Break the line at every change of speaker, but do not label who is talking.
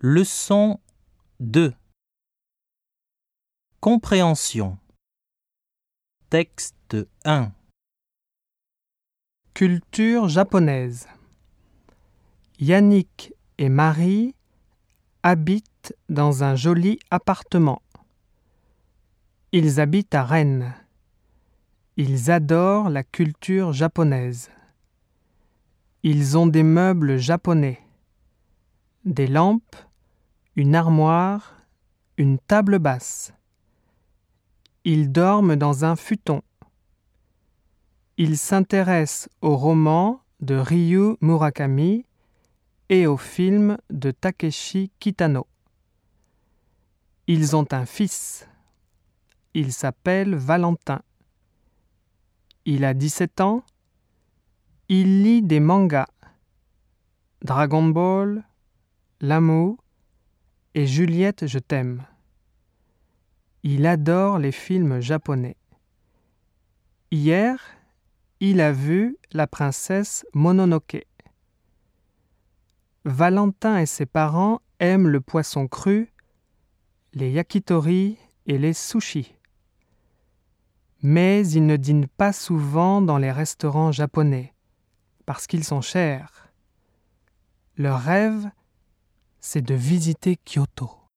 Leçon 2 Compréhension Texte 1
Culture japonaise. Yannick et Marie habitent dans un joli appartement. Ils habitent à Rennes. Ils adorent la culture japonaise. Ils ont des meubles japonais, des lampes, une armoire, une table basse. Ils dorment dans un futon. Ils s'intéressent aux romans de Ryu Murakami et aux films de Takeshi Kitano. Ils ont un fils. Il s'appelle Valentin. Il a 17 ans. Il lit des mangas. Dragon Ball, L'amour et Juliette, je t'aime. Il adore les films japonais. Hier, il a vu la princesse Mononoke. Valentin et ses parents aiment le poisson cru, les yakitori et les sushis. Mais ils ne dînent pas souvent dans les restaurants japonais, parce qu'ils sont chers. Leur rêve, c'est de visiter Kyoto.